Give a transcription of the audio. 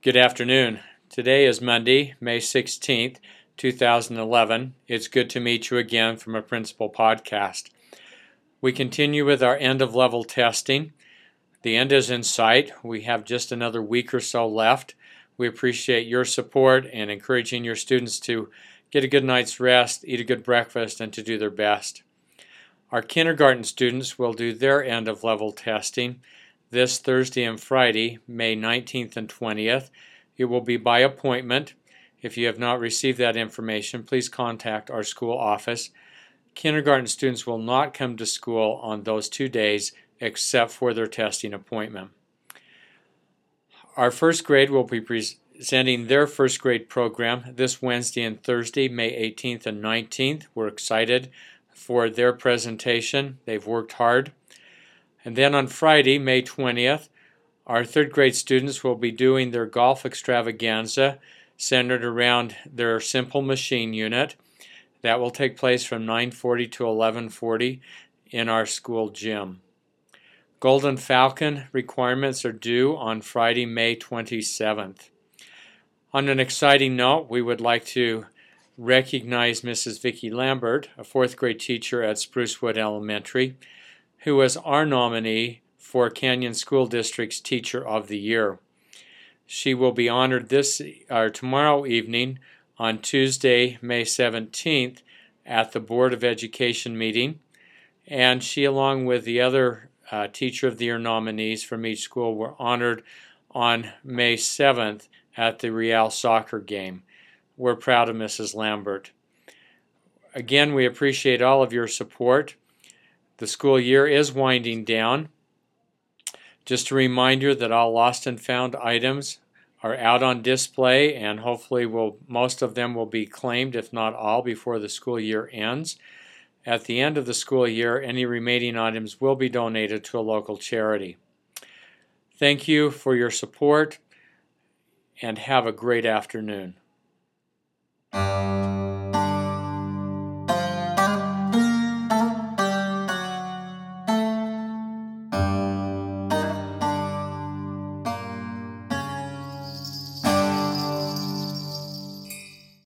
Good afternoon. Today is Monday, May 16th, 2011. It's good to meet you again from a Principal podcast. We continue with our end of level testing. The end is in sight. We have just another week or so left. We appreciate your support and encouraging your students to get a good night's rest, eat a good breakfast, and to do their best. Our kindergarten students will do their end of level testing this Thursday and Friday, May 19th and 20th. It will be by appointment. If you have not received that information, please contact our school office. Kindergarten students will not come to school on those two days except for their testing appointment. Our first grade will be presenting their first grade program this Wednesday and Thursday, May 18th and 19th. We're excited for their presentation. They've worked hard. And then on Friday, May 20th, our third grade students will be doing their golf extravaganza centered around their simple machine unit. That will take place from 9:40 to 11:40 in our school gym. Golden Falcon requirements are due on Friday, May 27th. On an exciting note, we would like to recognize Mrs. Vicki Lambert, a fourth grade teacher at Sprucewood Elementary, who was our nominee for Canyons School District's Teacher of the Year. She will be honored this or tomorrow evening on Tuesday, May 17th at the Board of Education meeting, and she along with the other uh, Teacher of the Year nominees from each school were honored on May 7th at the Real soccer game. We're proud of Mrs. Lambert. Again, we appreciate all of your support. The school year is winding down. Just a reminder that all lost and found items are out on display and hopefully will most of them will be claimed if not all before the school year ends. At the end of the school year, any remaining items will be donated to a local charity. Thank you for your support and have a great afternoon.